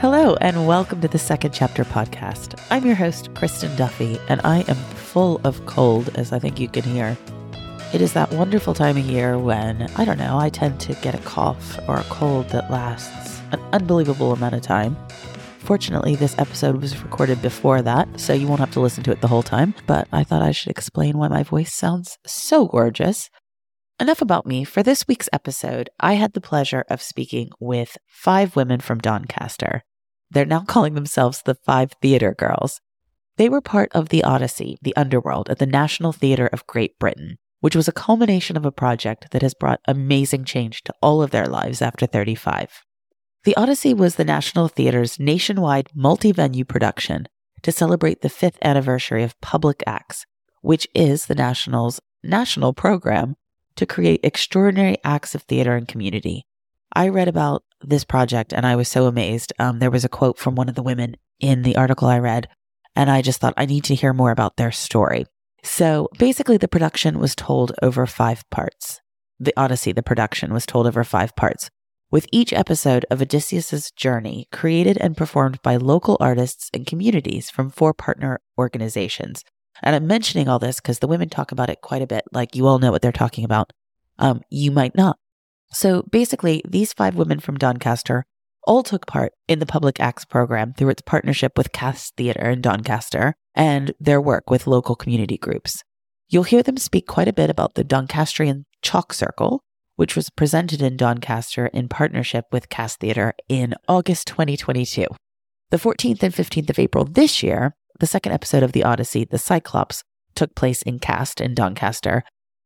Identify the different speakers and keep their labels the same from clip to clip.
Speaker 1: Hello, and welcome to the Second Chapter podcast. I'm your host, Kristin Duffy, and I am full of cold, as I think you can hear. It is that wonderful time of year when, I don't know, I tend to get a cough or a cold that lasts an unbelievable amount of time. Fortunately, this episode was recorded before that, so you won't have to listen to it the whole time, but I thought I should explain why my voice sounds so gorgeous. Enough about me. For this week's episode, I had the pleasure of speaking with five women from Doncaster. They're now calling themselves the Five Theatre Girls. They were part of the Odyssey, the underworld at the National Theatre of Great Britain, which was a culmination of a project that has brought amazing change to all of their lives after 35. The Odyssey was the National Theatre's nationwide multi venue production to celebrate the fifth anniversary of Public Acts, which is the National's national program to create extraordinary acts of theater and community. I read about this project and I was so amazed. Um, there was a quote from one of the women in the article I read, and I just thought I need to hear more about their story. So basically, the production was told over five parts. The Odyssey, the production, was told over five parts, with each episode of Odysseus's journey created and performed by local artists and communities from four partner organizations. And I'm mentioning all this because the women talk about it quite a bit, like you all know what they're talking about. Um, you might not. So basically, these five women from Doncaster all took part in the Public Acts program through its partnership with Cast Theatre in Doncaster and their work with local community groups. You'll hear them speak quite a bit about the Doncastrian Chalk Circle, which was presented in Doncaster in partnership with Cast Theatre in August 2022. The 14th and 15th of April this year, the second episode of The Odyssey, The Cyclops, took place in Cast in Doncaster.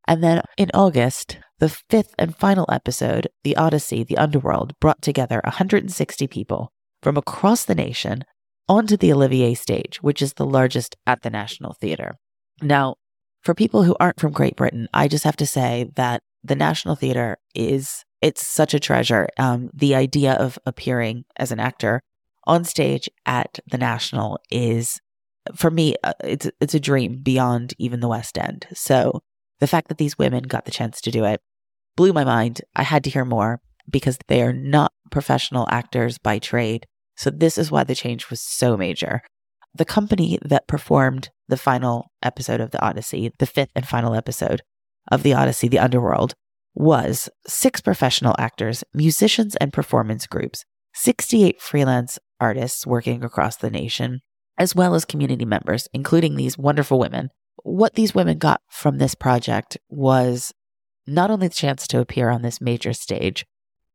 Speaker 1: And then in August, the fifth and final episode, The Odyssey, The Underworld, brought together 160 people from across the nation onto the Olivier stage, which is the largest at the National Theatre. Now, for people who aren't from Great Britain, I just have to say that the National Theatre is it's such a treasure. Um, the idea of appearing as an actor on stage at the National is, for me, uh, it's it's a dream beyond even the West End. So the fact that these women got the chance to do it blew my mind. I had to hear more because they are not professional actors by trade. So this is why the change was so major. The company that performed the final episode of the Odyssey, the fifth and final episode of the Odyssey, the Underworld, was six professional actors, musicians, and performance groups, 68 freelance artists working across the nation, as well as community members, including these wonderful women. What these women got from this project was not only the chance to appear on this major stage,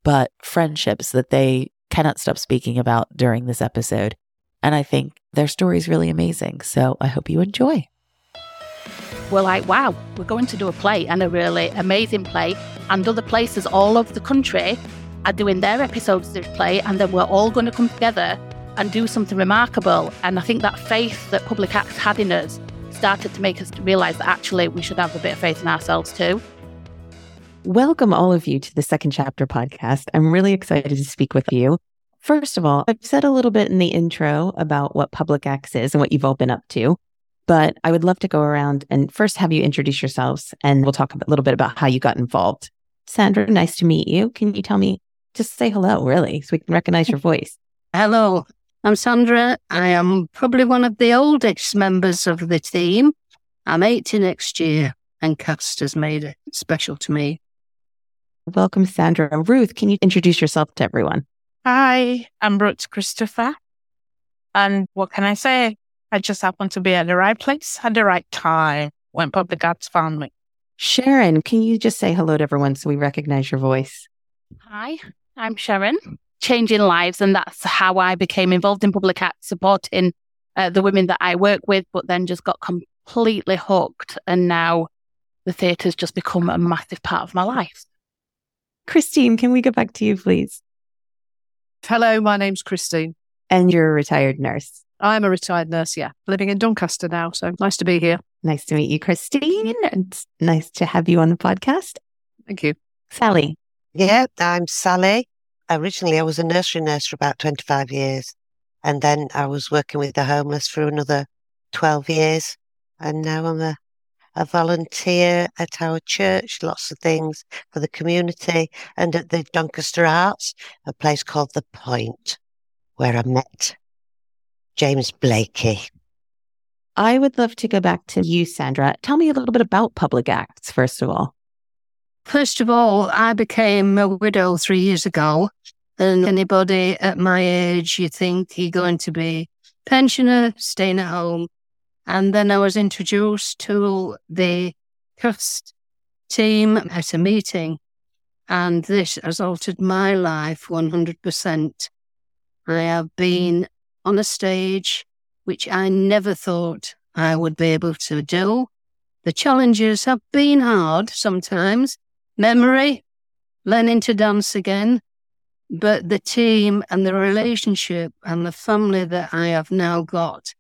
Speaker 1: but friendships that they cannot stop speaking about during this episode. And I think their story is really amazing. So I hope you enjoy.
Speaker 2: We're like, wow, we're going to do a play and a really amazing play. And other places all over the country are doing their episodes of this play. And then we're all going to come together and do something remarkable. And I think that faith that Public Acts had in us started to make us realize that actually we should have a bit of faith in ourselves too.
Speaker 1: Welcome, all of you, to the Second Chapter podcast. I'm really excited to speak with you. First of all, I've said a little bit in the intro about what Public Acts is and what you've all been up to, but I would love to go around and first have you introduce yourselves and we'll talk a little bit about how you got involved. Sandra, nice to meet you. Can you tell me, just say hello, really, so we can recognize your voice?
Speaker 3: Hello, I'm Sandra. I am probably one of the oldest members of the team. I'm 80 next year, and Cast has made it special to me.
Speaker 1: Welcome, Sandra. Ruth, can you introduce yourself to everyone?
Speaker 4: Hi, I'm Ruth Christopher. And what can I say? I just happened to be at the right place at the right time when Public Acts found me.
Speaker 1: Sharon, can you just say hello to everyone so we recognize your voice?
Speaker 2: Hi, I'm Sharon. Changing lives, and that's how I became involved in Public Acts, supporting uh, the women that I work with, but then just got completely hooked. And now the theatre's just become a massive part of my life.
Speaker 1: Christine, can we go back to you, please?
Speaker 5: Hello, my name's Christine.
Speaker 1: And you're a retired nurse.
Speaker 5: I'm a retired nurse, yeah. Living in Doncaster now, so nice to be here.
Speaker 1: Nice to meet you, Christine. It's nice to have you on the podcast.
Speaker 5: Thank you.
Speaker 1: Sally.
Speaker 6: Yeah, I'm Sally. Originally, I was a nursery nurse for about 25 years. And then I was working with the homeless for another 12 years. And now I'm a a volunteer at our church, lots of things for the community, and at the Doncaster Arts, a place called The Point. where I met James Blakey.
Speaker 1: I would love to go back to you, Sandra. Tell me a little bit about Public Acts, first of all.
Speaker 3: First of all, I became a widow three years ago. And anybody at my age, you think you're going to be pensioner, staying at home. And then I was introduced to the Cast team at a meeting. And this has altered my life 100%. I have been on a stage which I never thought I would be able to do. The challenges have been hard sometimes. Memory, learning to dance again. But the team and the relationship and the family that I have now got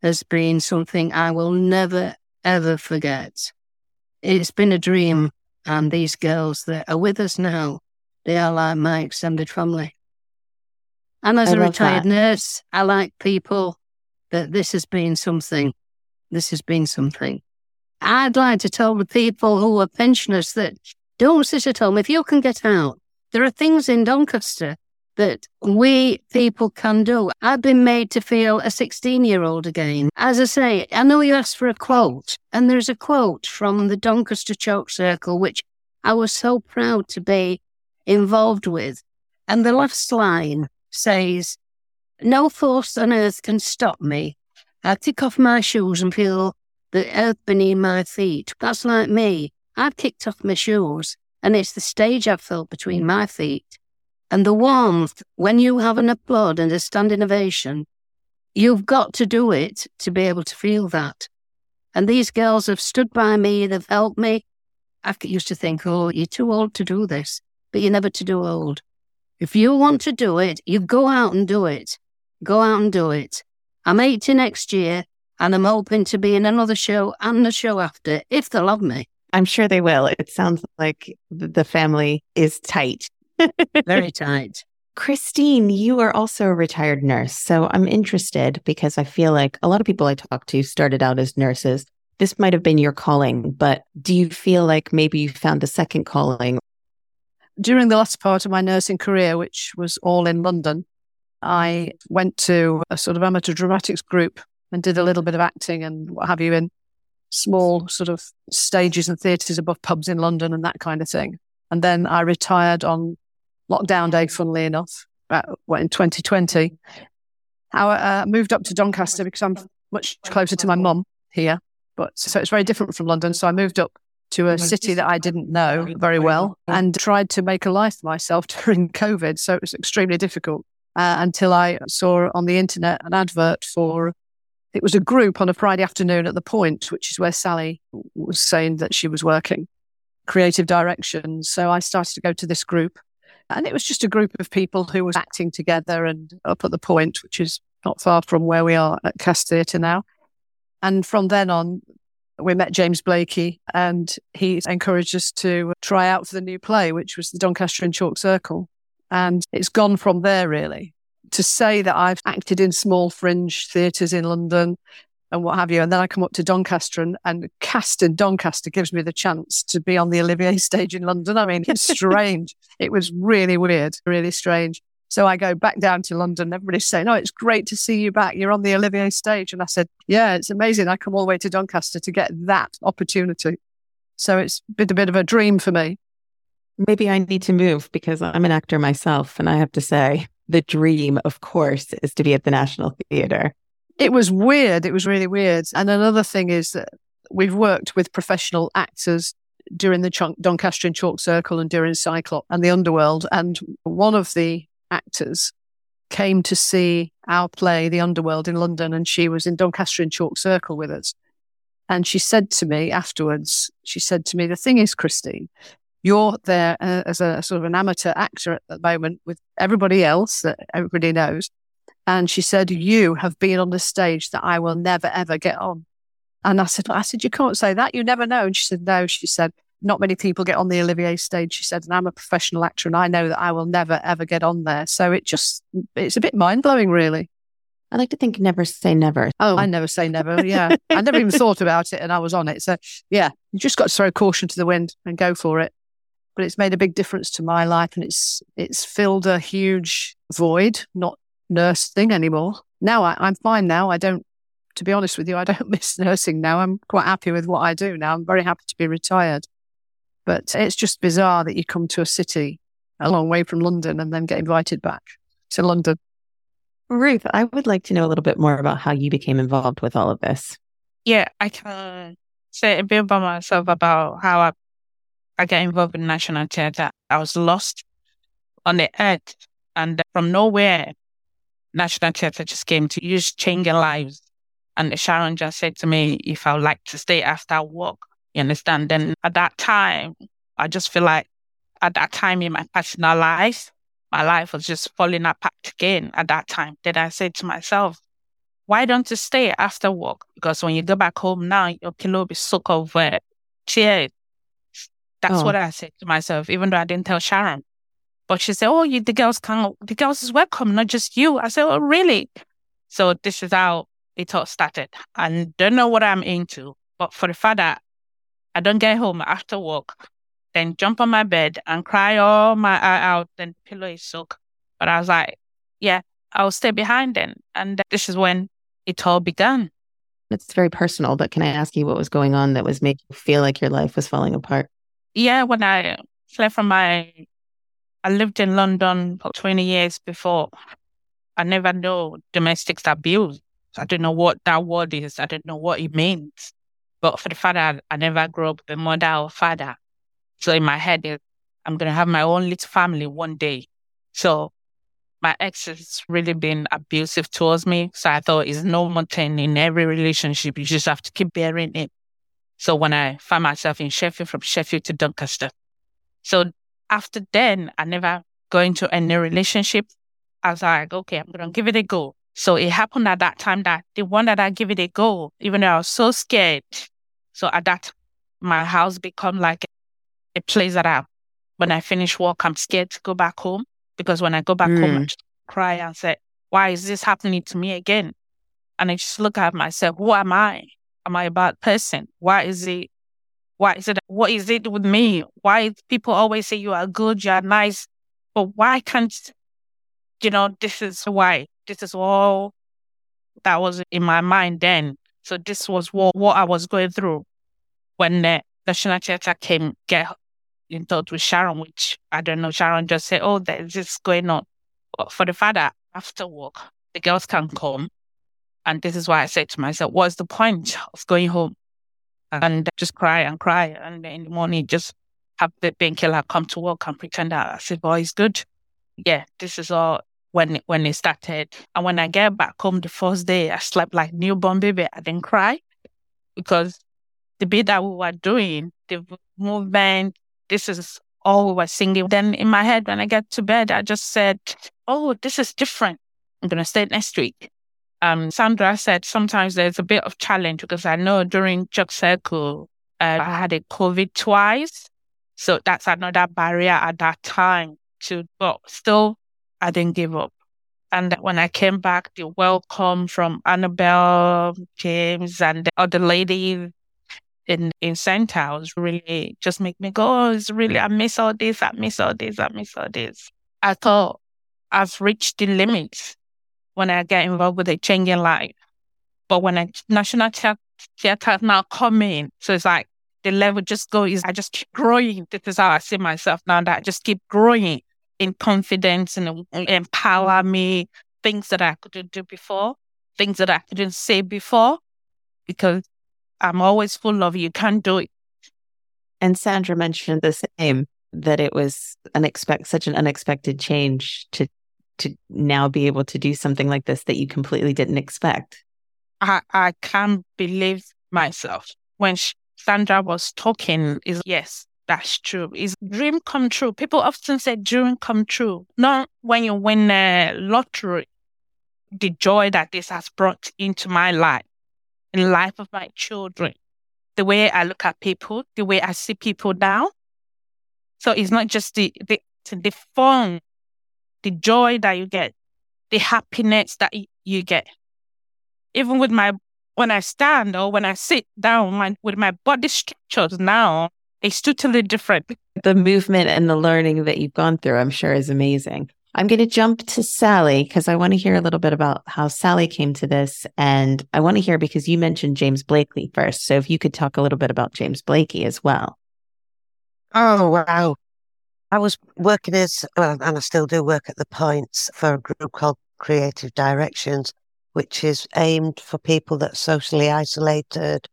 Speaker 3: has been something I will never, ever forget. It's been a dream. And these girls that are with us now, they are like my extended family. And as
Speaker 1: I
Speaker 3: a retired
Speaker 1: that.
Speaker 3: nurse, I like people that this has been something. This has been something. I'd like to tell the people who are pensioners that don't sit at home. If you can get out, there are things in Doncaster that we people can do. I've been made to feel a 16 year old again. As I say, I know you asked for a quote, and there's a quote from the Doncaster Chalk Circle, which I was so proud to be involved with. And the last line says, No force on earth can stop me. I kick off my shoes and feel the earth beneath my feet. That's like me. I've kicked off my shoes, and it's the stage I've felt between my feet. And the warmth, when you have an applaud and a standing ovation, you've got to do it to be able to feel that. And these girls have stood by me, they've helped me. I used to think, oh, you're too old to do this, but you're never too old. If you want to do it, you go out and do it. Go out and do it. I'm 80 next year, and I'm hoping to be in another show and the show after, if they love me.
Speaker 1: I'm sure they will. It sounds like the family is tight.
Speaker 3: Very tight.
Speaker 1: Christine, you are also a retired nurse. So I'm interested because I feel like a lot of people I talk to started out as nurses. This might have been your calling, but do you feel like maybe you found a second calling?
Speaker 5: During the last part of my nursing career, which was all in London, I went to a sort of amateur dramatics group and did a little bit of acting and what have you in small sort of stages and theatres above pubs in London and that kind of thing. And then I retired on lockdown day, funnily enough, about, well, in 2020. I uh, moved up to Doncaster because I'm much closer to my mum here. But so it's very different from London. So I moved up to a city that I didn't know very well and tried to make a life for myself during COVID. So it was extremely difficult uh, until I saw on the internet an advert for it was a group on a Friday afternoon at the Point, which is where Sally was saying that she was working, creative direction. So I started to go to this group, and it was just a group of people who was acting together and up at the Point, which is not far from where we are at Cast Theatre now. And from then on, we met James Blakey, and he encouraged us to try out for the new play, which was the Doncastrian Chalk Circle. And it's gone from there, really to say that I've acted in small fringe theatres in London and what have you. And then I come up to Doncaster and, and cast in Doncaster gives me the chance to be on the Olivier stage in London. I mean, it's strange. it was really weird, really strange. So I go back down to London. Everybody's saying, Oh, it's great to see you back. You're on the Olivier stage. And I said, Yeah, it's amazing. I come all the way to Doncaster to get that opportunity. So it's been a bit of a dream for me.
Speaker 1: Maybe I need to move because I'm an actor myself. And I have to say, the dream, of course, is to be at the National Theatre.
Speaker 5: It was weird. It was really weird. And another thing is that we've worked with professional actors during the Doncastrian Chalk Circle and during Cyclop and the Underworld. And one of the actors came to see our play, The Underworld, in London, and she was in Doncastrian Chalk Circle with us. And she said to me afterwards, she said to me, The thing is, Christine, you're there uh, as a sort of an amateur actor at the moment with everybody else that everybody knows. And she said, You have been on the stage that I will never, ever get on. And I said, I said, You can't say that. You never know. And she said, No. She said, Not many people get on the Olivier stage. She said, And I'm a professional actor and I know that I will never, ever get on there. So it just, it's a bit mind blowing, really.
Speaker 1: I like to think never say never.
Speaker 5: Oh, I never say never. Yeah. I never even thought about it and I was on it. So yeah, you just got to throw caution to the wind and go for it but it's made a big difference to my life and it's it's filled a huge void not nurse thing anymore. Now I, I'm fine now. I don't, to be honest with you, I don't miss nursing now. I'm quite happy with what I do now. I'm very happy to be retired. But it's just bizarre that you come to a city a long way from London and then get invited back to London.
Speaker 1: Ruth, I would like to know a little bit more about how you became involved with all of this.
Speaker 4: Yeah, I can say a bit about myself about how I, I got involved in National Theatre. I was lost on the earth and from nowhere, National Theatre just came to use changing lives. And Sharon just said to me if I would like to stay after work. You understand? Then at that time, I just feel like at that time in my personal life, my life was just falling apart again at that time. Then I said to myself, why don't you stay after work? Because when you go back home now, your pillow will be soaked of uh, tears. That's
Speaker 1: Oh.
Speaker 4: what I said to myself, even though I didn't tell Sharon. But she said, "Oh, you, the girls can, the girls is welcome, not just you." I said, "Oh, really?" So this is how it all started. I don't know what I'm into, but for the fact that I don't get home after work, then jump on my bed and cry all my eye out, then the pillow is soaked. But I was like, "Yeah, I'll stay behind then." And this is when it all began.
Speaker 1: It's very personal, but can I ask you what was going on that was making you feel like your life was falling apart?
Speaker 4: Yeah, when I fled from my, I lived in London for 20 years before. I never know domestic abuse. I don't know what that word is. I don't know what it means. But for the father, I never grew up with a mother or father. So in my head, I'm going to have my own little family one day. So my ex has really been abusive towards me. So I thought it's normal thing in every relationship. You just have to keep bearing it. So when I found myself in Sheffield, from Sheffield to Doncaster. So after then, I never go into any relationship. I was like, okay, I'm going to give it a go. So it happened at that time that the one that I give it a go, even though I was so scared. So at that, my house become like a place that I, when I finish work, I'm scared to go back home because when I go back home, I
Speaker 1: Mm.
Speaker 4: just cry and say, why is this happening to me again? And I just look at myself, who am I? Am I a bad person? Why is it why is it what is it with me? Why people always say you are good, you are nice, but why can't you know, this is why. This is all that was in my mind then. So this was what, what I was going through when the National Theatre came get in touch with Sharon, which I don't know, Sharon just said, Oh, there's this going on. But for the father, after work, the girls can come. And this is why I said to myself, what's the point of going home? And just cry and cry. And in the morning, just have the painkiller come to work and pretend that I said, boy, it's good. Yeah, this is all when when it started. And when I get back home the first day, I slept like newborn baby. I didn't cry because the bit that we were doing, the movement, this is all we were singing. Then in my head, when I get to bed, I just said, oh, this is different. I'm to stay next week. Um, Sandra said sometimes there's a bit of challenge because I know during Chalk Circle, uh, I had a COVID twice. So that's another barrier at that time to, but still, I didn't give up. And when I came back, the welcome from Annabelle, James, and the other ladies in in was really just make me go, oh, it's really, I miss all this, I miss all this, I miss all this. I thought I've reached the limits when I get involved with a changing life. But when a national Thea- theater now come in, so it's like the level just go is I just keep growing. This is how I see myself now that I just keep growing in confidence and empower me, things that I couldn't do before, things that I couldn't say before, because I'm always full of you can't do it.
Speaker 1: And Sandra mentioned the same that it was unexpected, such an unexpected change to to now be able to do something like this that you completely didn't expect.
Speaker 4: I, I can't believe myself. When Sandra was talking, is yes, that's true. Is dream come true. People often say dream come true. Not when you win a lottery. The joy that this has brought into my life, in life of my children, the way I look at people, the way I see people now. So it's not just the the the fun, the joy that you get, the happiness that you get even with my when I stand or when I sit down my, with my body structures now, it's totally different.
Speaker 1: The movement and the learning that you've gone through, I'm sure, is amazing. I'm going to jump to Sally because I want to hear a little bit about how Sally came to this. And I want to hear because you mentioned James Blakey first. So if you could talk a little bit about James Blakey as well.
Speaker 6: Oh, wow. I was working as, well, and I still do work at the Points for a group called Creative Directions, which is aimed for people that are socially isolated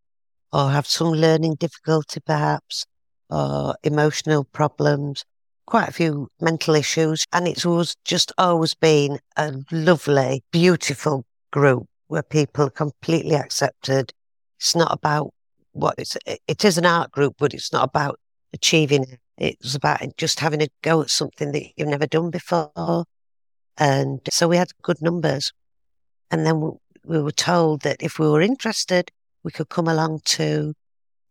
Speaker 6: or have some learning difficulty, perhaps, or emotional problems quite a few mental issues. And it was just always been a lovely, beautiful group where people are completely accepted. It's not about what it's, it is an art group, but it's not about achieving it. It's about just having a go at something that you've never done before. And so we had good numbers. And then we were told that if we were interested, we could come along to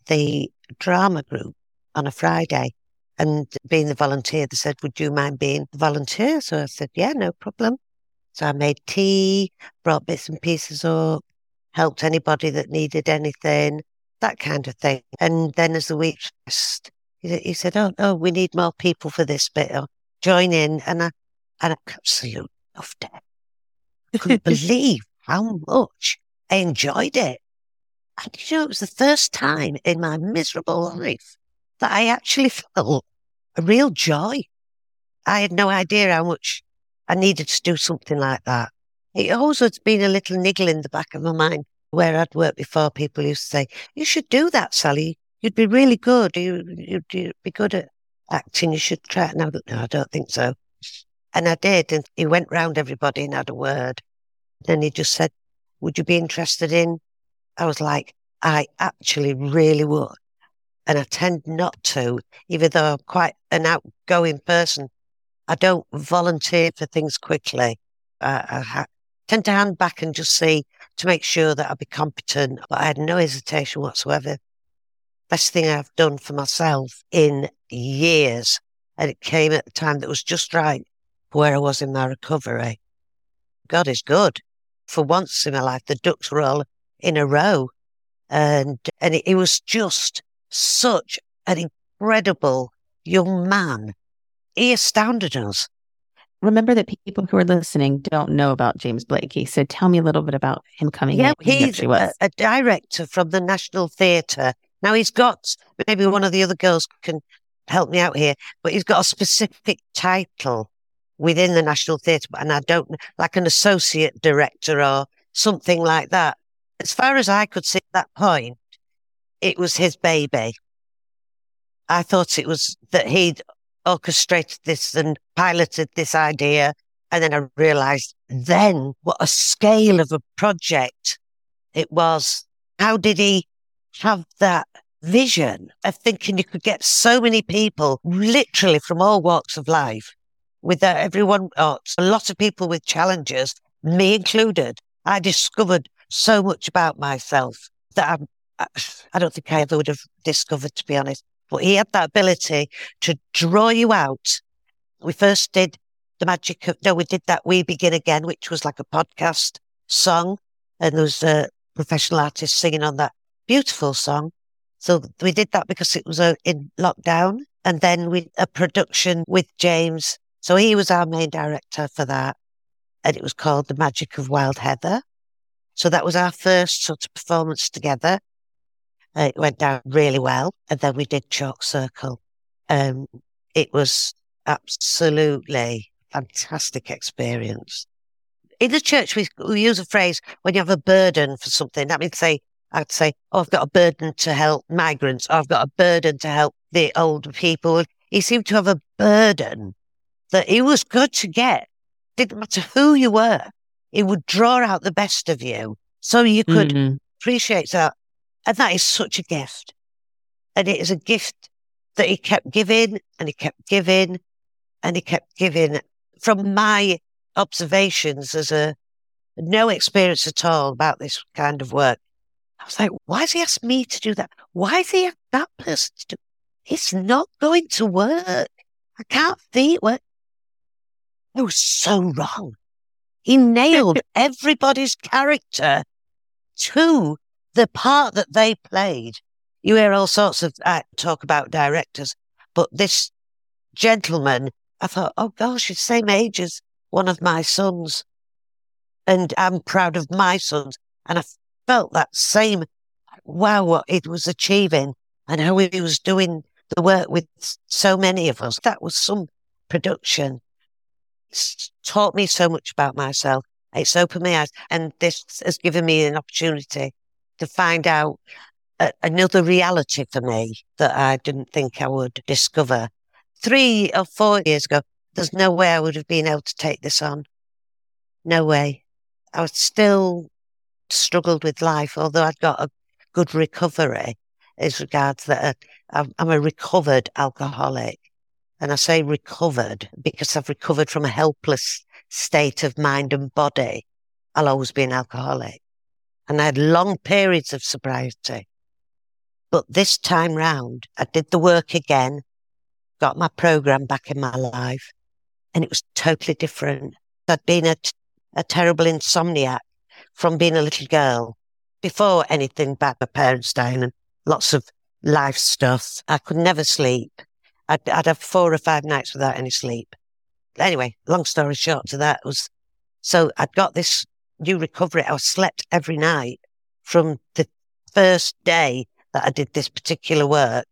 Speaker 6: the drama group on a Friday and being the volunteer, they said, Would you mind being the volunteer? So I said, Yeah, no problem. So I made tea, brought bits and pieces up, helped anybody that needed anything, that kind of thing. And then as the week passed, he said, Oh, no, we need more people for this bit. I'll join in. And I, and I absolutely loved it. I couldn't believe how much I enjoyed it. And you know, it was the first time in my miserable life that I actually felt a real joy. I had no idea how much I needed to do something like that. It always had been a little niggle in the back of my mind where I'd worked before. People used to say, You should do that, Sally. You'd be really good. You, you'd, you'd be good at acting. You should try it. No, no, I don't think so. And I did. And he went round everybody and had a word. Then he just said, Would you be interested in? I was like, I actually really would and I tend not to, even though I'm quite an outgoing person. I don't volunteer for things quickly. Uh, I ha- tend to hand back and just see to make sure that I'll be competent. But I had no hesitation whatsoever. Best thing I've done for myself in years. And it came at the time that was just right where I was in my recovery. God is good. For once in my life, the ducks were all in a row. And, and it, it was just such an incredible young man. He astounded us.
Speaker 1: Remember that people who are listening don't know about James Blakey. So tell me a little bit about him coming
Speaker 6: yeah,
Speaker 1: in.
Speaker 6: He's he a, a director from the National Theatre. Now he's got, maybe one of the other girls can help me out here, but he's got a specific title within the National Theatre, and I don't like an associate director or something like that. As far as I could see at that point, it was his baby. I thought it was that he'd orchestrated this and piloted this idea. And then I realized then what a scale of a project it was. How did he have that vision of thinking you could get so many people literally from all walks of life with everyone, oh, a lot of people with challenges, me included. I discovered so much about myself that I'm I don't think I ever would have discovered, to be honest. But he had that ability to draw you out. We first did the magic of, no, we did that We Begin Again, which was like a podcast song. And there was a professional artist singing on that beautiful song. So we did that because it was uh, in lockdown. And then we, a production with James. So he was our main director for that. And it was called The Magic of Wild Heather. So that was our first sort of performance together. Uh, it went down really well. And then we did Chalk Circle. Um, it was absolutely fantastic experience. In the church, we, we use a phrase when you have a burden for something. That means say, I'd say, oh, I've got a burden to help migrants. I've got a burden to help the older people. He seemed to have a burden that he was good to get. Didn't matter who you were. He would draw out the best of you so you could mm-hmm. appreciate that. And that is such a gift. And it is a gift that he kept giving and he kept giving and he kept giving. From my observations as a no experience at all about this kind of work, I was like, why has he asked me to do that? Why has he asked that person to do It's not going to work. I can't see it work. I was so wrong. He nailed everybody's character to the part that they played. You hear all sorts of uh, talk about directors, but this gentleman I thought, oh gosh, the same age as one of my sons. And I'm proud of my sons. And I felt that same, wow, what it was achieving and how he was doing the work with so many of us. That was some production. It's taught me so much about myself. It's opened my eyes. And this has given me an opportunity to find out a, another reality for me that I didn't think I would discover. Three or four years ago, there's no way I would have been able to take this on. No way. I was still struggled with life, although I'd got a good recovery as regards that uh, I'm a recovered alcoholic. And I say recovered because I've recovered from a helpless state of mind and body. I'll always be an alcoholic. And I had long periods of sobriety. But this time round, I did the work again, got my program back in my life, and it was totally different. I'd been a, t- a terrible insomniac from being a little girl before anything bad, my parents dying and lots of life stuff. I could never sleep. I'd, I'd have four or five nights without any sleep. Anyway, long story short to that was, so I'd got this new recovery. I slept every night from the first day that I did this particular work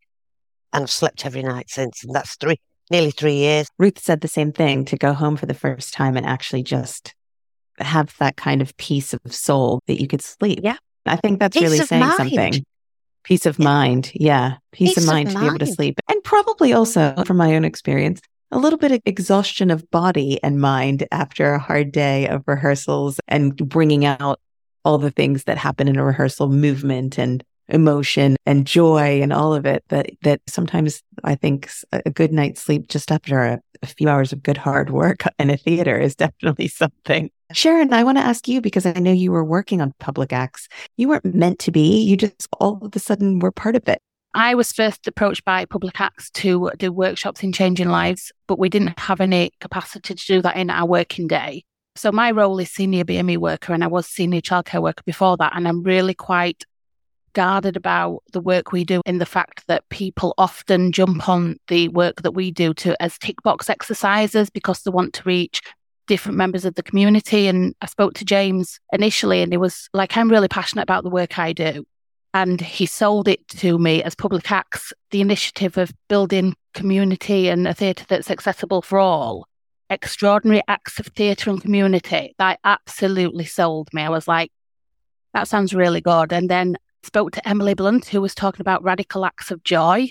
Speaker 6: and I've slept every night since. And that's three, nearly three years.
Speaker 7: Ruth said the same thing to go home for the first time and actually just have that kind of peace of soul that you could sleep.
Speaker 6: Yeah.
Speaker 7: I think that's
Speaker 6: Peace
Speaker 7: really saying
Speaker 6: mind.
Speaker 7: something. Peace of mind. Yeah. Peace,
Speaker 6: Peace
Speaker 7: of
Speaker 6: of
Speaker 7: mind to be able to sleep. And probably also from my own experience, a little bit of exhaustion of body and mind after a hard day of rehearsals and bringing out all the things that happen in a rehearsal movement and emotion and joy and all of it that that sometimes I think a good night's sleep just after a, a few hours of good hard work in a theater is definitely something. Sharon, I want to ask you because I know you were working on public acts. You weren't meant to be. You just all of a sudden were part of it.
Speaker 2: I was first approached by Public Acts to do workshops in changing lives, but we didn't have any capacity to do that in our working day. So my role is senior BME worker and I was senior childcare worker before that. And I'm really quite guarded about the work we do in the fact that people often jump on the work that we do to as tick box exercises because they want to reach different members of the community. And I spoke to James initially and he was like, I'm really passionate about the work I do and he sold it to me as Public Acts, the initiative of building community and a theatre that's accessible for all. Extraordinary acts of theatre and community. That absolutely sold me. I was like, that sounds really good. And then spoke to Emily Blunt, who was talking about radical acts of joy.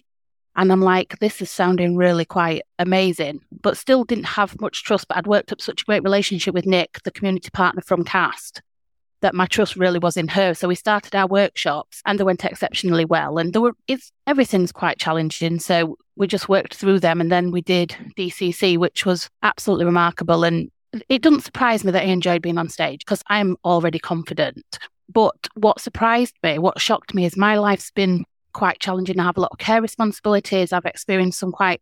Speaker 2: And I'm like, this is sounding really quite amazing, but still didn't have much trust. But I'd worked up such a great relationship with Nick, the community partner from Cast, that my trust really was in her. So we started our workshops and they went exceptionally well. And there were it's everything's quite challenging. So we just worked through them and then we did DCC, which was absolutely remarkable. And it doesn't surprise me that I enjoyed being on stage because I'm already confident. But what surprised me, what shocked me is my life's been quite challenging. I have a lot of care responsibilities. I've experienced some quite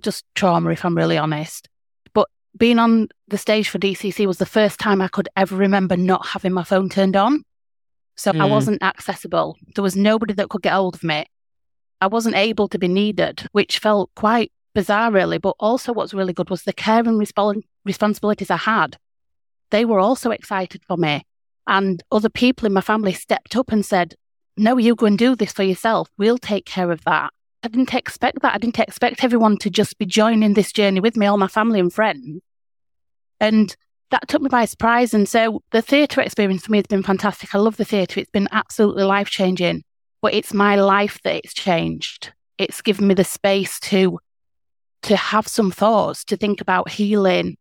Speaker 2: just trauma, if I'm really honest But being on the stage for DCC was the first time I could ever remember not having my phone turned on. So I
Speaker 7: Mm.
Speaker 2: wasn't accessible. There was nobody that could get hold of me. I wasn't able to be needed, which felt quite bizarre, really. But also, what's really good was the care and respon- responsibilities I had. They were also excited for me. And other people in my family stepped up and said, No, you go and do this for yourself. We'll take care of that. I didn't expect that. I didn't expect everyone to just be joining this journey with me, all my family and friends. And that took me by surprise. And so the theatre experience for me has been fantastic. I love the theatre. It's been absolutely life changing. But it's my life that it's changed. It's given me the space to to have some thoughts, to think about healing.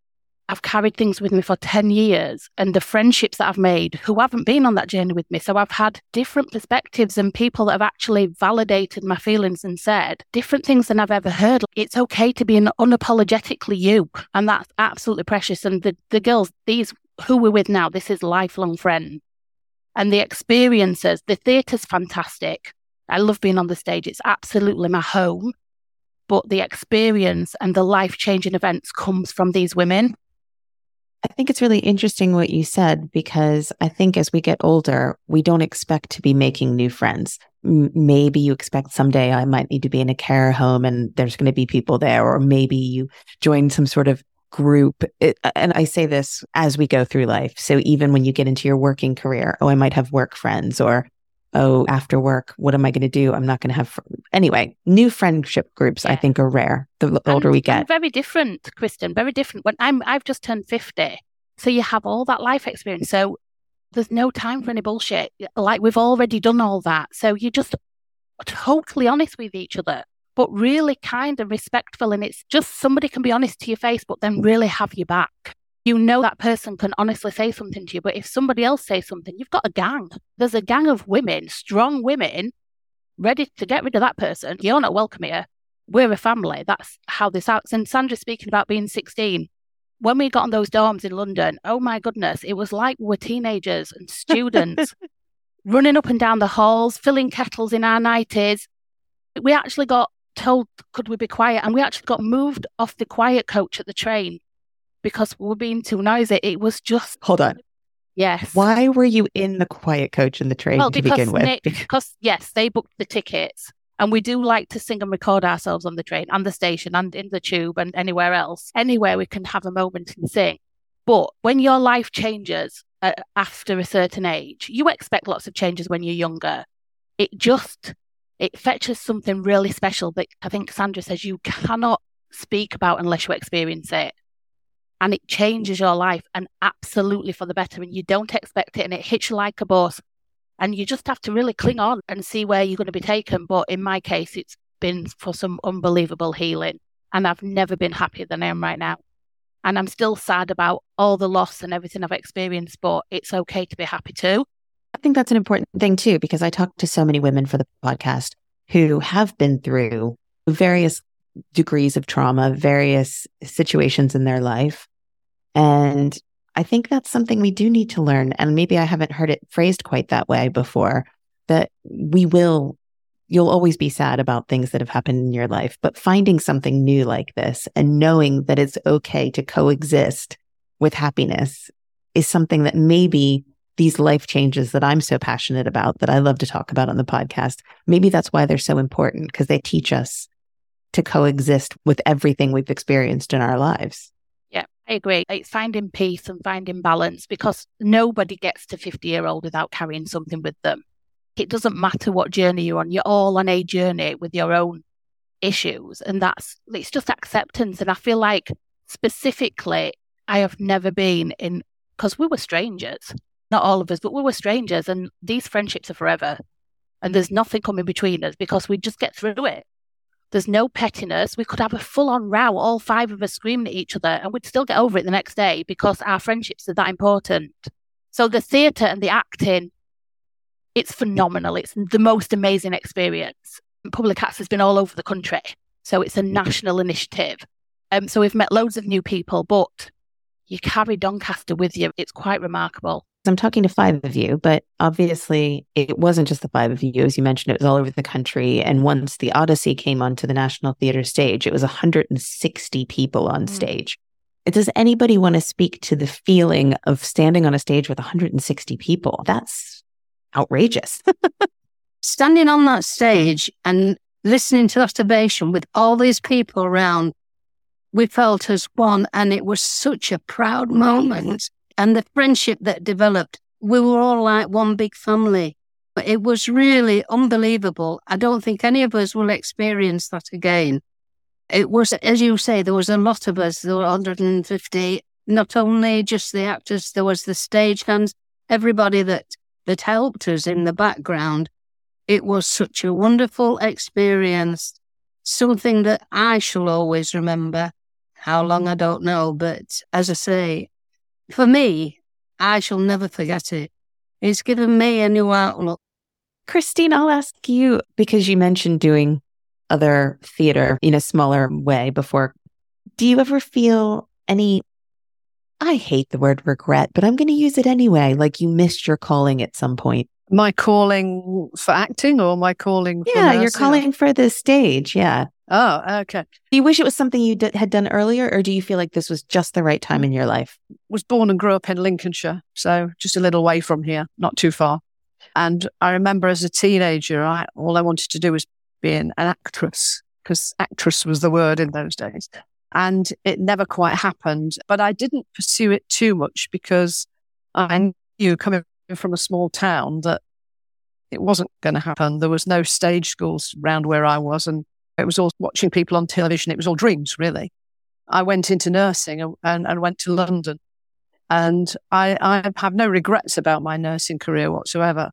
Speaker 2: I've carried things with me for 10 years and the friendships that I've made who haven't been on that journey with me. So I've had different perspectives and people that have actually validated my feelings and said different things than I've ever heard. It's okay to be an unapologetically you. And that's absolutely precious. And the, the girls, these who we're with now, this is lifelong friends. And the experiences, the theatre's fantastic. I love being on the stage. It's absolutely my home. But the experience and the life changing events comes from these women.
Speaker 7: I think it's really interesting what you said because I think as we get older, we don't expect to be making new friends. maybe you expect someday I might need to be in a care home and there's going to be people there, or maybe you join some sort of group. It, and I say this as we go through life. So even when you get into your working career, oh, I might have work friends or oh, after work, what am I going to do? I'm not going to have. Fr-. Anyway, new friendship groups, I think, are rare the older
Speaker 2: And-
Speaker 7: we get.
Speaker 2: very different, Kristin. Very different. When I'm, I've just turned fifty, so you have all that life experience. So there's no time for any bullshit. Like we've already done all that. So you're just totally honest with each other, but really kind and respectful. And it's just somebody can be honest to your face, but then really have your back. You know that person can honestly say something to you, but if somebody else says something, you've got a gang. There's a gang of women, strong women, ready to get rid of that person. You're not welcome here we're a family. That's how this acts. And Sandra's speaking about being 16. When we got on those dorms in London, oh my goodness, it was like we were teenagers and students running up and down the halls, filling kettles in our 90s. We actually got told, could we be quiet? And we actually got moved off the quiet coach at the train because we were being too noisy. It was just,
Speaker 7: Hold on.
Speaker 2: yes.
Speaker 7: Why were you in the quiet coach in the train
Speaker 2: Well,
Speaker 7: to begin with?
Speaker 2: Because yes, they booked the tickets, and we do like to sing and record ourselves on the train and the station and in the tube and anywhere else, anywhere we can have a moment and sing. But when your life changes uh, after a certain age, you expect lots of changes when you're younger. It just it fetches something really special that I think Sandra says you cannot speak about unless you experience it. And it changes your life and absolutely for the better. And you don't expect it and it hits you like a bus and you just have to really cling on and see where you're going to be taken. But in my case, it's been for some unbelievable healing, and I've never been happier than I am right now. And I'm still sad about all the loss and everything I've experienced, but it's okay to be happy too.
Speaker 7: I think that's an important thing too, because I talk to so many women for the podcast who have been through various degrees of trauma, various situations in their life. And I think that's something we do need to learn. And maybe I haven't heard it phrased quite that way before that we will, you'll always be sad about things that have happened in your life, but finding something new like this and knowing that it's okay to coexist with happiness is something that maybe these life changes that I'm so passionate about, that I love to talk about on the podcast, maybe that's why they're so important because they teach us to coexist with everything we've experienced in our lives.
Speaker 2: I agree. It's finding peace and finding balance because nobody gets to 50 year old without carrying something with them. It doesn't matter what journey you're on, you're all on a journey with your own issues. And that's, it's just acceptance. And I feel like specifically, I have never been in, because we were strangers, not all of us, but we were strangers. And these friendships are forever. And there's nothing coming between us because we just get through it. There's no pettiness. We could have a full on row, all five of us screaming at each other, and we'd still get over it the next day because our friendships are that important. So the theatre and the acting, it's phenomenal. It's the most amazing experience. Public Acts has been all over the country. So it's a national initiative. Um, so we've met loads of new people, but you carry Doncaster with you. It's quite remarkable.
Speaker 7: I'm talking to five of you, but obviously it wasn't just the five of you. As you mentioned, it was all over the country. And once the Odyssey came onto the National Theatre stage, it was 160 people on
Speaker 2: Mm.
Speaker 7: stage. Does anybody want to speak to the feeling of standing on a stage with 160 people? That's outrageous.
Speaker 3: Standing on that stage and listening to that ovation with all these people around, we felt as one, and it was such a proud moment. And the friendship that developed, we were all like one big family. But it was really unbelievable. I don't think any of us will experience that again. It was, as you say, there was a lot of us, there were 150, not only just the actors, there was the stagehands, everybody that, that helped us in the background. It was such a wonderful experience, something that I shall always remember. How long, I don't know, but as I say, for me, I shall never forget it. It's given me a new outlook.
Speaker 7: Christine, I'll ask you because you mentioned doing other theater in a smaller way before. Do you ever feel any, I hate the word regret, but I'm going to use it anyway, like you missed your calling at some point?
Speaker 5: My calling for acting or my calling for
Speaker 7: Yeah, you're calling for the stage. Yeah.
Speaker 5: Oh, okay.
Speaker 7: Do you wish it was something you d- had done earlier, or do you feel like this was just the right time in your life?
Speaker 5: Was born and grew up in Lincolnshire, so just a little way from here, not too far. And I remember as a teenager, I, all I wanted to do was be an, an actress because actress was the word in those days. And it never quite happened, but I didn't pursue it too much because I knew coming from a small town that it wasn't going to happen. There was no stage schools around where I was, and it was all watching people on television. It was all dreams, really. I went into nursing and, and, went to London. And I, I have no regrets about my nursing career whatsoever.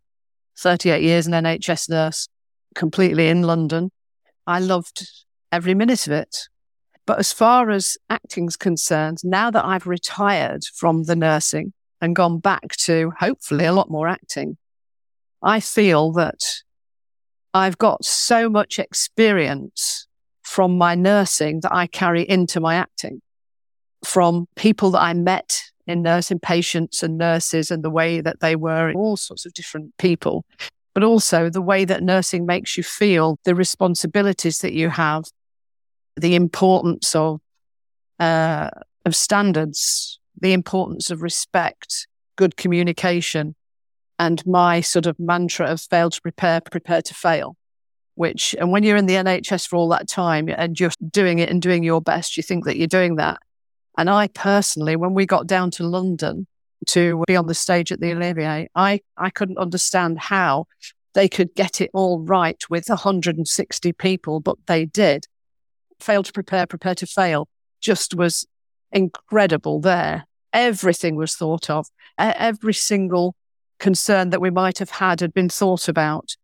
Speaker 5: 38 years an NHS nurse, completely in London. I loved every minute of it. But as far as acting's concerned, now that I've retired from the nursing and gone back to hopefully a lot more acting, I feel that I've got so much experience from my nursing that I carry into my acting. From people that I met in nursing patients and nurses and the way that they were, all sorts of different people, but also the way that nursing makes you feel, the responsibilities that you have, the importance of, uh, of standards, the importance of respect, good communication, and my sort of mantra of fail to prepare, prepare to fail. Which, and when you're in the NHS for all that time and you're doing it and doing your best, you think that you're doing that. And I personally, when we got down to London to be on the stage at the Olivier, I, I couldn't understand how they could get it all right with 160 people, but they did. Fail to prepare, prepare to fail just was incredible there. Everything was thought of. Every single concern that we might have had had been thought about.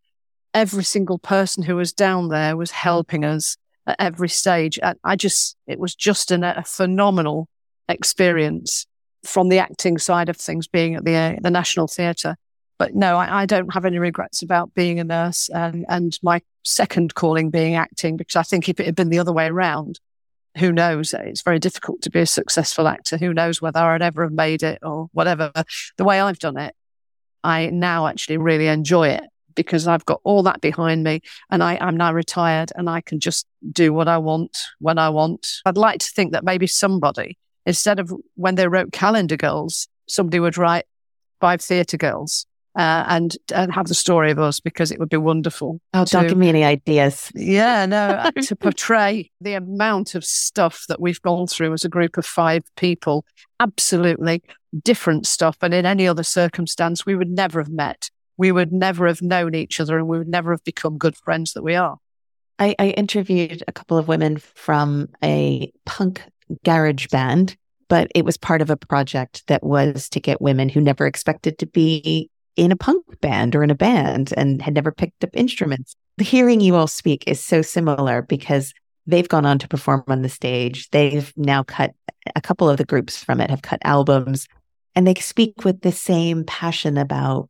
Speaker 5: Every single person who was down there was helping us at every stage. I just, it was just an, a phenomenal experience from the acting side of things, being at the, uh, the National Theatre. But no, I, I, don't have any regrets about being a nurse and, and my second calling being acting, because I think if it had been the other way around, who knows? It's very difficult to be a successful actor. Who knows whether I'd ever have made it or whatever. The way I've done it, I now actually really enjoy it because I've got all that behind me and I, am now retired and I can just do what I want when I want. I'd like to think that maybe somebody, instead of when they wrote Calendar Girls, somebody would write Five Theatre Girls uh, and and have the story of us because it would be wonderful.
Speaker 7: Oh, to, don't give me any ideas.
Speaker 5: Yeah, no, to portray the amount of stuff that we've gone through as a group of five people, absolutely different stuff. And in any other circumstance, we would never have met. We would never have known each other, and we would never have become good friends that we are.
Speaker 7: I, I interviewed a couple of women from a punk garage band but it was part of a project that was to get women who never expected to be in a punk band or in a band and had never picked up instruments. The hearing you all speak is so similar because they've gone on to perform on the stage. They've now cut a couple of the groups from it have cut albums and they speak with the same passion about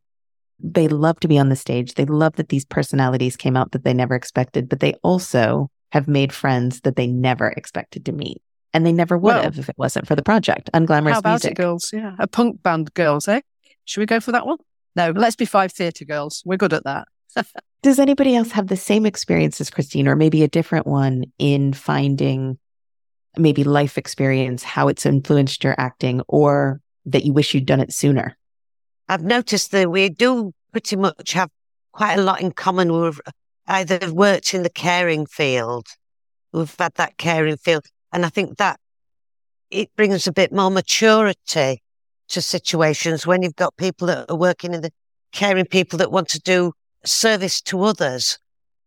Speaker 7: they love to be on the stage. They love that these personalities came out that they never expected, but they also have made friends that they never expected to meet. And they never would have if it wasn't for the project. Unglamorous
Speaker 5: How about
Speaker 7: music.
Speaker 5: it, girls? Yeah. A punk band, girls, eh? Should we go for that one? No, let's be five theatre girls. We're good at that.
Speaker 7: Does anybody else have the same experience as Christine, or maybe a different one in finding maybe life experience, how it's influenced your acting, or that you wish you'd done it sooner?
Speaker 6: I've noticed that we do pretty much have quite a lot in common. We've either worked in the caring field, we've had that caring field, and I think that it brings a bit more maturity to situations when you've got people that are working in the caring people that want to do service to others.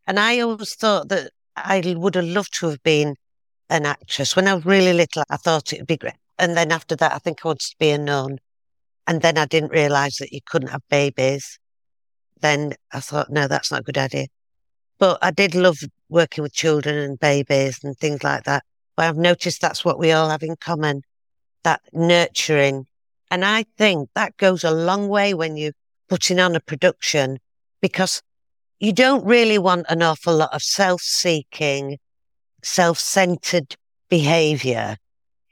Speaker 6: And I always thought that I would have loved to have been an actress. When I was really little, I thought it would be great. And then after that, I think I wanted to be a nun. And then I didn't realize that you couldn't have babies. Then I thought, no, that's not a good idea. But I did love working with children and babies and things like that. But I've noticed that's what we all have in common that nurturing and I think that goes a long way when you're putting on a production because you don't really want an awful lot of self seeking, self centered behavior.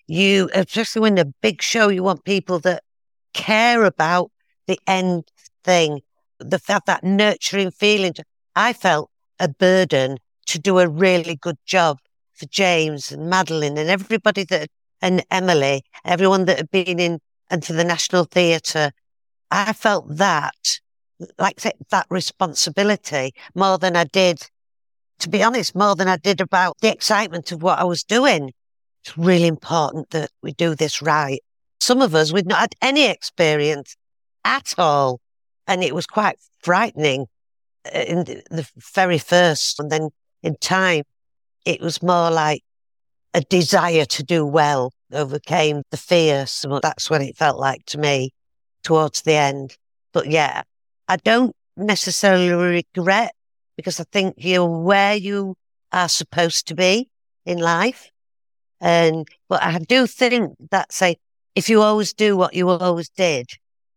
Speaker 6: You, especially when a big show, you want people that care about the end thing, the have that nurturing feeling. I felt a burden to do a really good job for James and Madeline and everybody that, and Emily, everyone that had been in and to the National Theatre. I felt that like that responsibility more than I did, to be honest, more than I did about the excitement of what I was doing. It's really important that we do this right. Some of us, we'd not had any experience at all. And it was quite frightening uh, in the very first. And then in time, it was more like a desire to do well overcame the fear. So that's what it felt like to me towards the end. But yeah, I don't necessarily regret because I think you're where you are supposed to be in life. And, but I do think that say, if you always do what you always did,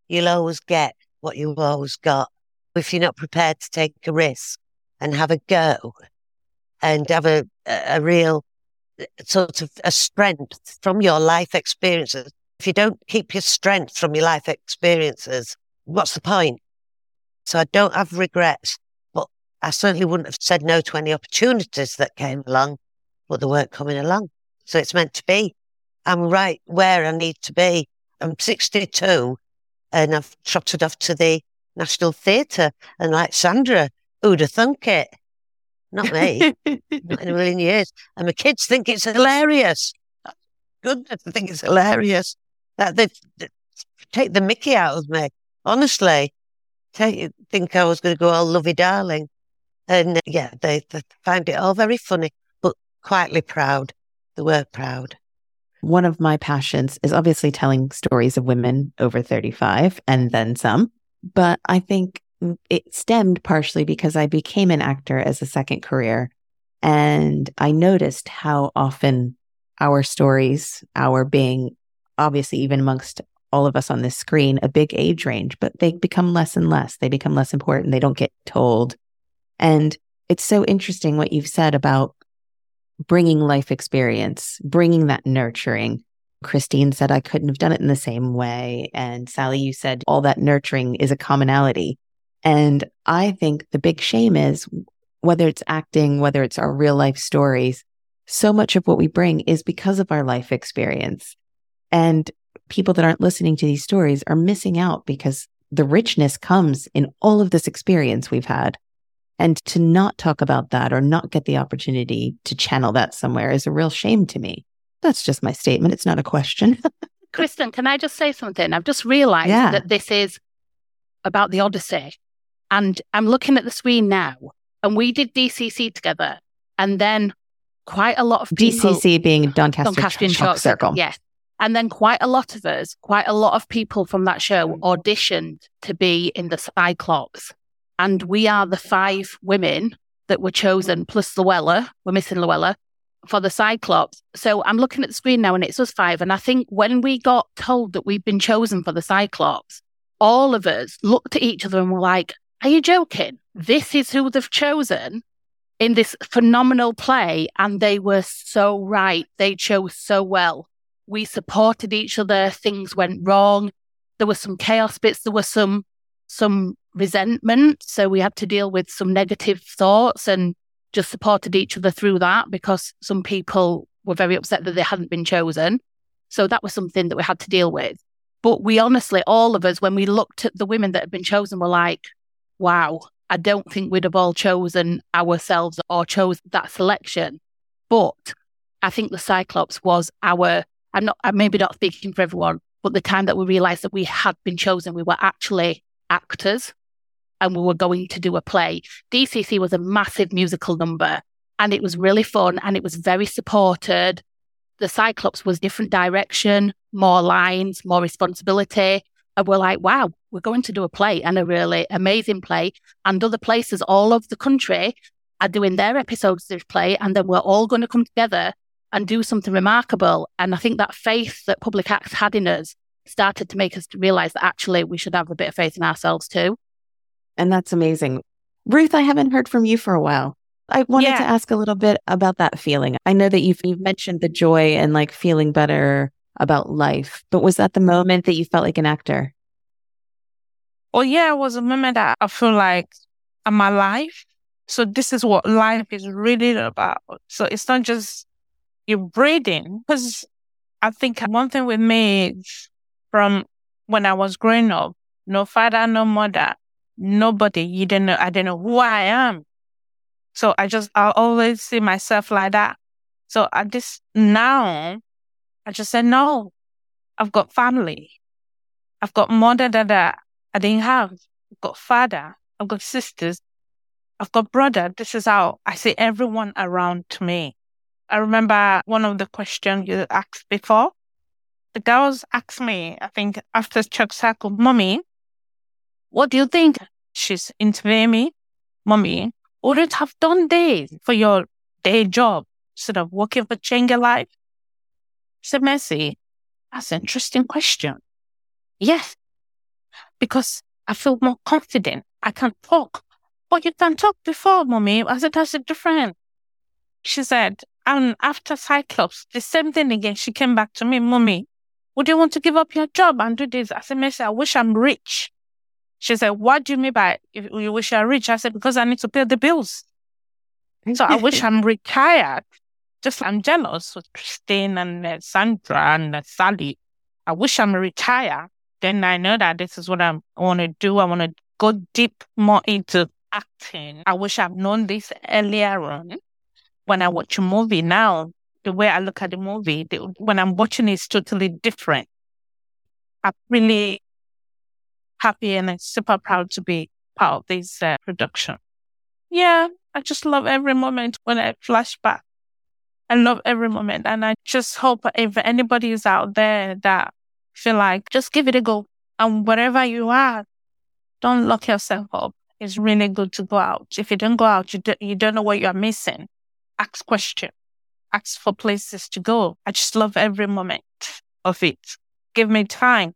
Speaker 6: you'll always get what you've always got. If you're not prepared to take a risk and have a go and have a, a real uh, sort of a strength from your life experiences. If you don't keep your strength from your life experiences, what's the point? So I don't have regrets, but I certainly wouldn't have said no to any opportunities that came along, but they weren't coming along. So it's meant to be. I'm right where I need to be. I'm 62 and I've trotted off to the National Theatre and like Sandra, who'd have thunk it? Not me. not in a million years. And my kids think it's hilarious. Goodness, I think it's hilarious. That they, they take the mickey out of me. Honestly, take, think I was going to go all lovey darling. And uh, yeah, they, they found it all very funny, but quietly proud. They were proud.
Speaker 7: One of my passions is obviously telling stories of women over 35 and then some. But I think it stemmed partially because I became an actor as a second career. And I noticed how often our stories, our being obviously even amongst all of us on this screen, a big age range, but they become less and less. They become less important. They don't get told. And it's so interesting what you've said about bringing life experience, bringing that nurturing. Christine said I couldn't have done it in the same way. And Sally, you said all that nurturing is a commonality. And I think the big shame is whether it's acting, whether it's our real life stories, so much of what we bring is because of our life experience. And people that aren't listening to these stories are missing out because the richness comes in all of this experience we've had. And to not talk about that or not get the opportunity to channel that somewhere is a real shame to me. That's just my statement. It's not a question.
Speaker 2: Kristin, can I just say something? I've just realized yeah. that this is about the Odyssey. And I'm looking at the screen now, and we did DCC together. And then quite a lot of people.
Speaker 7: DCC being Doncaster, Doncaster Chalk, Chalk Circle.
Speaker 2: Yes. And then quite a lot of us, quite a lot of people from that show mm. auditioned to be in the Cyclops. And we are the five women that were chosen, plus Luella, we're missing Luella, for the Cyclops. So I'm looking at the screen now and it's us five. And I think when we got told that we've been chosen for the Cyclops, all of us looked at each other and were like, Are you joking? This is who they've chosen in this phenomenal play. And they were so right. They chose so well. We supported each other. Things went wrong. There were some chaos bits. There were some some resentment. So we had to deal with some negative thoughts and just supported each other through that because some people were very upset that they hadn't been chosen. So that was something that we had to deal with. But we honestly, all of us, when we looked at the women that had been chosen, were like, wow, I don't think we'd have all chosen ourselves or chose that selection. But I think the Cyclops was our, I'm not, I'm maybe not speaking for everyone, but the time that we realized that we had been chosen, we were actually actors and we were going to do a play. DCC was a massive musical number and it was really fun and it was very supported. The Cyclops was different direction, more lines, more responsibility. And we're like, wow, we're going to do a play and a really amazing play. And other places all over the country are doing their episodes of this play. And then we're all going to come together and do something remarkable. And I think that faith that Public Acts had in us started to make us realize that actually we should have a bit of faith in ourselves too.
Speaker 7: And that's amazing. Ruth, I haven't heard from you for a while. I wanted yeah. to ask a little bit about that feeling. I know that you've, you've mentioned the joy and like feeling better about life, but was that the moment that you felt like an actor?
Speaker 4: Well, yeah, it was a moment that I feel like I'm alive. So this is what life is really about. So it's not just you're breathing. Because I think one thing with me from when I was growing up, no father, no mother, nobody. You don't know. I don't know who I am. So I just, I always see myself like that. So I just now, I just said, no, I've got family. I've got mother that I, I didn't have. I've got father. I've got sisters. I've got brother. This is how I see everyone around me. I remember one of the questions you asked before. The girls asked me, I think after Chalk Circle, mommy, what do you think? She's interviewing me. Mommy, wouldn't have done this for your day job instead of working for Chenga Life? Said, Mercy, that's an interesting question. Yes, because I feel more confident. I can talk. But you can talk before, mommy. I said, that's different. She said, and after Cyclops, the same thing again. She came back to me, mommy, would you want to give up your job and do this? I said, Mercy, I wish I'm rich. She said, What do you mean by if you wish you're rich? I said, Because I need to pay the bills. So I wish I'm retired. Just I'm jealous with Christine and uh, Sandra and uh, Sally. I wish I'm retired. Then I know that this is what I'm, I want to do. I want to go deep more into acting. I wish I've known this earlier on. When I watch a movie now, the way I look at the movie, the, when I'm watching it, it's totally different. I'm really happy and I'm super proud to be part of this uh, production. Yeah, I just love every moment when I flash back. I love every moment. And I just hope if anybody is out there that feel like just give it a go. And wherever you are, don't lock yourself up. It's really good to go out. If you don't go out, you, do, you don't know what you're missing. Ask questions. Ask for places to go. I just love every moment of it. Give me time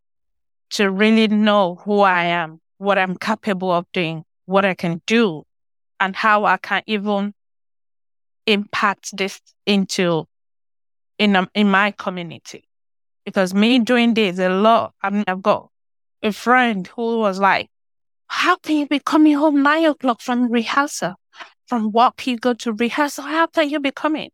Speaker 4: to really know who I am, what I'm capable of doing, what I can do, and how I can even impact this into in um, in my community. Because me doing this a lot, I mean, I've got a friend who was like, "How can you be coming home nine o'clock from rehearsal? From work you go to rehearsal? How can you be coming?"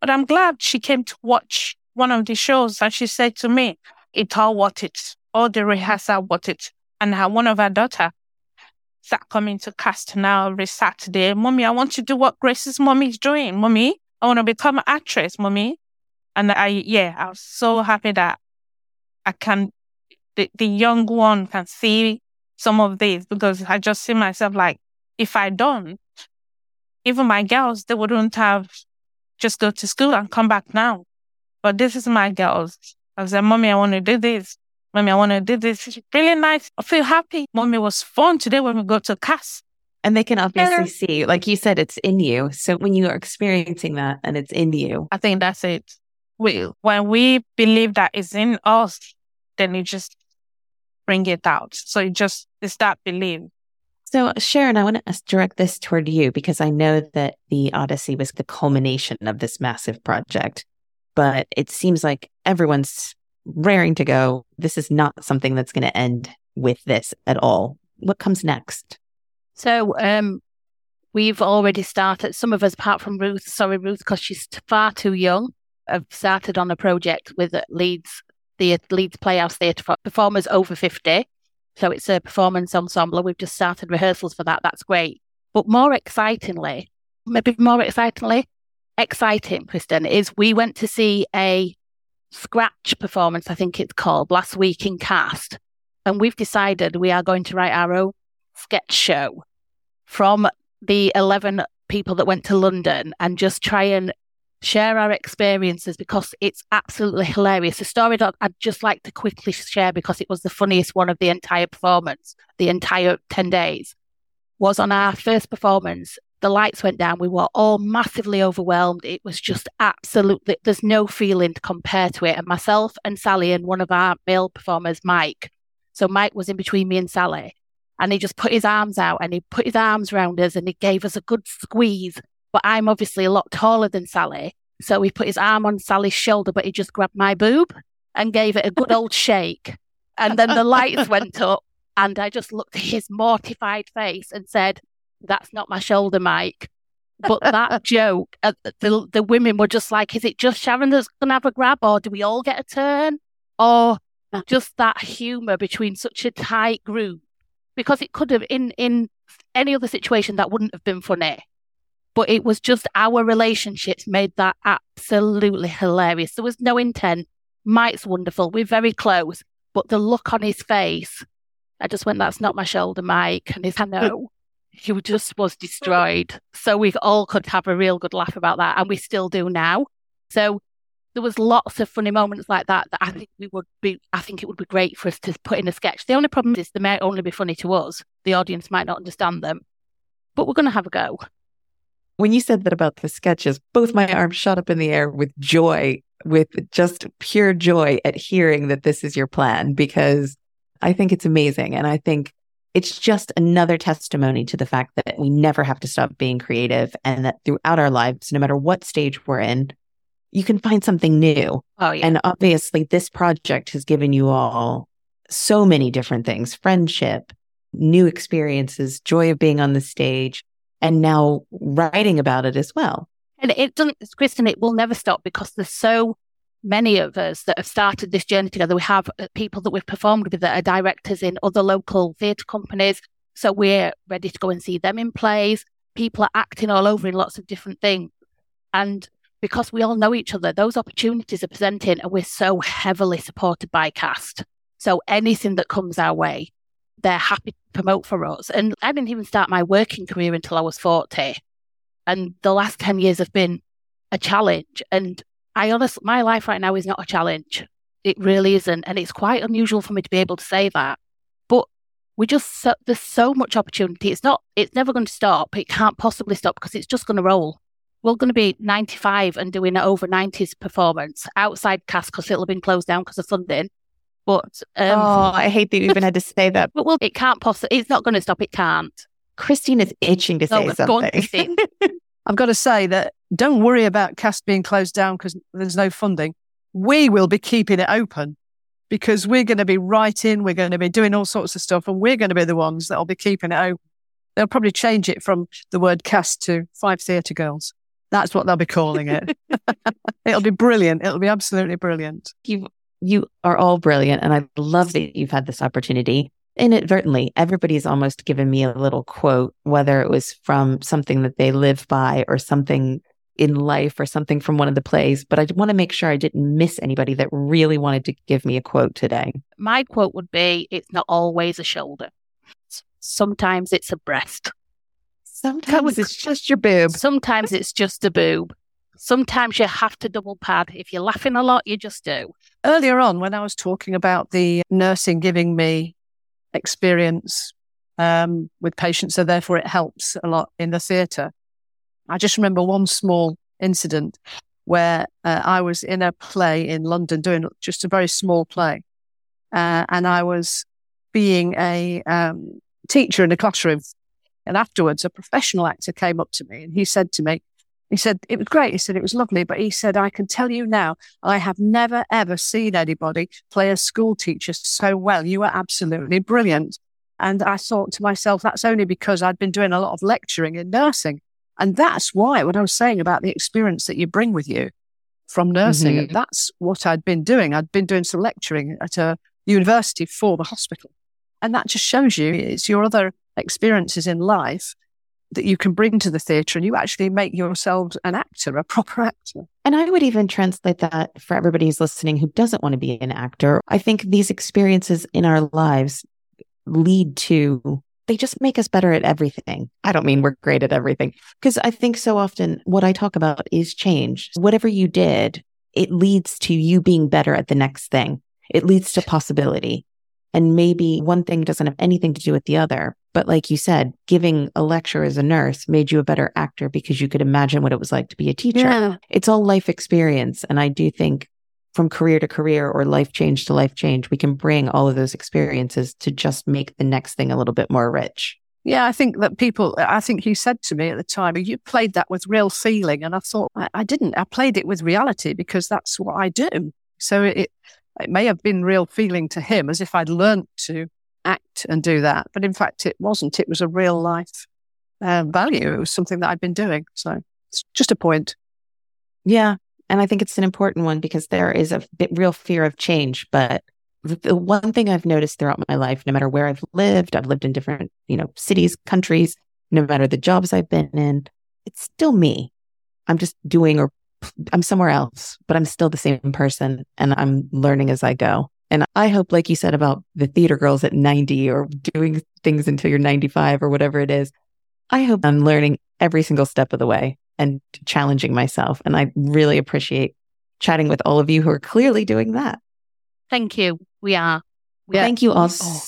Speaker 4: But I'm glad she came to watch one of the shows, and she said to me, "It's all worth it all the rehearsal worth it. And her, one of her daughter start coming to Cast now every Saturday. Mommy, I want to do what Grace's mommy is doing. Mommy, I want to become an actress, mommy. And I, yeah, I was so happy that I can, the, the young one can see some of this because I just see myself like, if I don't, even my girls, they wouldn't have just go to school and come back now. But this is my girls. I said, mommy, I want to do this. Mommy, I want to do this. It's really nice. I feel happy. Mommy was fun today when we go to class.
Speaker 7: And they can obviously see, like you said, it's in you. So when you are experiencing that and it's in you.
Speaker 4: I think that's it. We, when we believe that it's in us, then you just bring it out. So it just, it's that belief.
Speaker 7: So Sharon, I want to direct this toward you because I know that the Odyssey was the culmination of this massive project, but it seems like everyone's raring to go. This is not something that's going to end with this at all. What comes next?
Speaker 2: So, um, we've already started. Some of us, apart from Ruth, sorry Ruth, because she's far too young, have started on a project with Leeds, the Leeds Playhouse Theatre for performers over fifty. So it's a performance ensemble. We've just started rehearsals for that. That's great. But more excitingly, maybe more excitingly, exciting, Kristin, is we went to see a scratch performance, I think it's called, last week in Cast. And we've decided we are going to write our own sketch show from the 11 people that went to London and just try and share our experiences because it's absolutely hilarious. The story that I'd just like to quickly share because it was the funniest one of the entire performance, the entire 10 days, was on our first performance the lights went down. We were all massively overwhelmed. It was just absolutely, there's no feeling to compare to it. And myself and Sally and one of our male performers, Mike. So Mike was in between me and Sally. And he just put his arms out and he put his arms around us and he gave us a good squeeze. But I'm obviously a lot taller than Sally. So he put his arm on Sally's shoulder, but he just grabbed my boob and gave it a good old shake. And then the lights went up and I just looked at his mortified face and said, that's not my shoulder, Mike. But that joke, uh, the the women were just like, is it just Sharon that's gonna have a grab, or do we all get a turn, or just that humour between such a tight group? because it could have in in any other situation that wouldn't have been funny. But it was just our relationships made that absolutely hilarious. There was no intent. Mike's wonderful. We're very close. But the look on his face, I just went, that's not my shoulder, Mike. And his hand, no. He just was destroyed. So we all could have a real good laugh about that. And we still do now. So there was lots of funny moments like that that I think we would be I think it would be great for us to put in a sketch. The only problem is they might only be funny to us. The audience might not understand them. But we're gonna have a go.
Speaker 7: When you said that about the sketches, both my arms shot up in the air with joy, with just pure joy at hearing that this is your plan because I think it's amazing. And I think it's just another testimony to the fact that we never have to stop being creative and that throughout our lives, no matter what stage we're in, you can find something new.
Speaker 2: Oh yeah.
Speaker 7: And obviously, this project has given you all so many different things friendship, new experiences, joy of being on the stage, and now writing about it as well.
Speaker 2: And it doesn't, Kristin, it will never stop because there's so many of us that have started this journey together. We have uh, people that we've performed with that are directors in other local theatre companies. So we're ready to go and see them in plays. People are acting all over in lots of different things. And because we all know each other, those opportunities are presenting and we're so heavily supported by Cast. So anything that comes our way, they're happy to promote for us. And I didn't even start my working career until I was 40. And the last 10 years have been a challenge. And I honestly, my life right now is not a challenge. It really isn't. And it's quite unusual for me to be able to say that. But we just, so, there's so much opportunity. It's not, it's never going to stop. It can't possibly stop because it's just going to roll we're going to be 95 and doing an over 90s performance outside Cast because it'll have been closed down because of funding. But um,
Speaker 7: oh, I hate that you even had to say that.
Speaker 2: But well, it can't possibly. It's not going to stop. It can't.
Speaker 7: Christine is itching to say
Speaker 2: No,
Speaker 7: something.
Speaker 5: I've got to say that don't worry about Cast being closed down because there's no funding. We will be keeping it open because we're going to be writing, we're going to be doing all sorts of stuff, and we're going to be the ones that'll be keeping it open. They'll probably change it from the word Cast to five theatre girls. That's what they'll be calling it. It'll be brilliant. It'll be absolutely brilliant.
Speaker 7: you you are all brilliant and I love that you've had this opportunity. Inadvertently, everybody's almost given me a little quote, whether it was from something that they live by or something in life or something from one of the plays. But I want to make sure I didn't miss anybody that really wanted to give me a quote today.
Speaker 2: My quote would be It's not always a shoulder, sometimes it's a breast.
Speaker 7: Sometimes it's just your boob.
Speaker 2: Sometimes it's just a boob. Sometimes you have to double pad. If you're laughing a lot, you just do.
Speaker 5: Earlier on, when I was talking about the nursing giving me experience um, with patients, so therefore it helps a lot in the theatre. I just remember one small incident where uh, I was in a play in London doing just a very small play. Uh, and I was being a um, teacher in a classroom. And afterwards, a professional actor came up to me and he said to me, he said, it was great. He said, it was lovely. But he said, I can tell you now, I have never, ever seen anybody play a school teacher so well. You are absolutely brilliant. And I thought to myself, that's only because I'd been doing a lot of lecturing in nursing. And that's why, what I was saying about the experience that you bring with you from nursing,
Speaker 7: Mhm.
Speaker 5: that's what I'd been doing. I'd been doing some lecturing at a university for the hospital. And that just shows you it's your other experiences in life that you can bring to the theatre and you actually make yourself an actor, a proper actor.
Speaker 7: And I would even translate that for everybody who's listening who doesn't want to be an actor. I think these experiences in our lives lead to, they just make us better at everything. I don't mean we're great at everything, because I think so often what I talk about is change. Whatever you did, it leads to you being better at the next thing. It leads to possibility. And maybe one thing doesn't have anything to do with the other. But like you said, giving a lecture as a nurse made you a better actor because you could imagine what it was like to be a teacher it's all life experience. And I do think from career to career or life change to life change, we can bring all of those experiences to just make the next thing a little bit more rich.
Speaker 5: Yeah, I think that people, I think you said to me at the time, you played that with real feeling. And I thought, I, I didn't. I played it with reality because that's what I do. So it, it may have been real feeling to him as if I'd learnt to act and do that. But in fact, it wasn't. It was a real life uh, value. It was something that I'd been doing. So it's just a point.
Speaker 7: Yeah. And I think it's an important one because there is a real fear of change, but the one thing I've noticed throughout my life, no matter where I've lived, I've lived in different, you know, cities, countries, no matter the jobs I've been in, it's still me. I'm just doing or I'm somewhere else, but I'm still the same person and I'm learning as I go. And I hope, like you said about the theater girls at 90 or doing things until you're 95 or whatever it is, I hope I'm learning every single step of the way and challenging myself. And I really appreciate chatting with all of you who are clearly doing that.
Speaker 2: Thank you. We are.
Speaker 5: We are.
Speaker 7: Thank you all.
Speaker 5: Oh,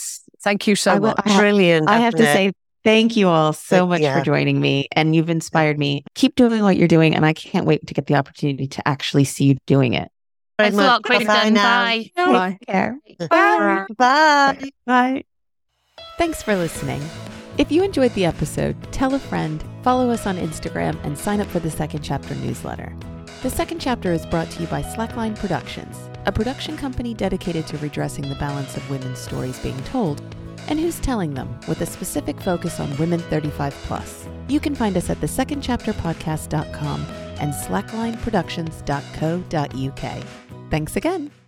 Speaker 5: thank you so
Speaker 7: I
Speaker 5: much.
Speaker 7: I have-
Speaker 6: Brilliant.
Speaker 7: I have to
Speaker 6: it?
Speaker 7: say thank you all so much
Speaker 6: yeah.
Speaker 7: for joining me and you've inspired me. Keep doing what you're doing and I can't wait to get the opportunity to actually see you doing it.
Speaker 2: Thanks a lot,
Speaker 6: much. Bye-bye
Speaker 2: Bye.
Speaker 5: Bye.
Speaker 6: Bye. Bye.
Speaker 7: Bye. Thanks for listening. If you enjoyed the episode, tell a friend, follow us on Instagram, and sign up for the Second Chapter newsletter. The Second Chapter is brought to you by Slackline Productions, a production company dedicated to redressing the balance of women's stories being told and who's telling them with a specific focus on women 35 plus. You can find us at thesecondchapterpodcast.com and slacklineproductions.co.uk. Thanks again.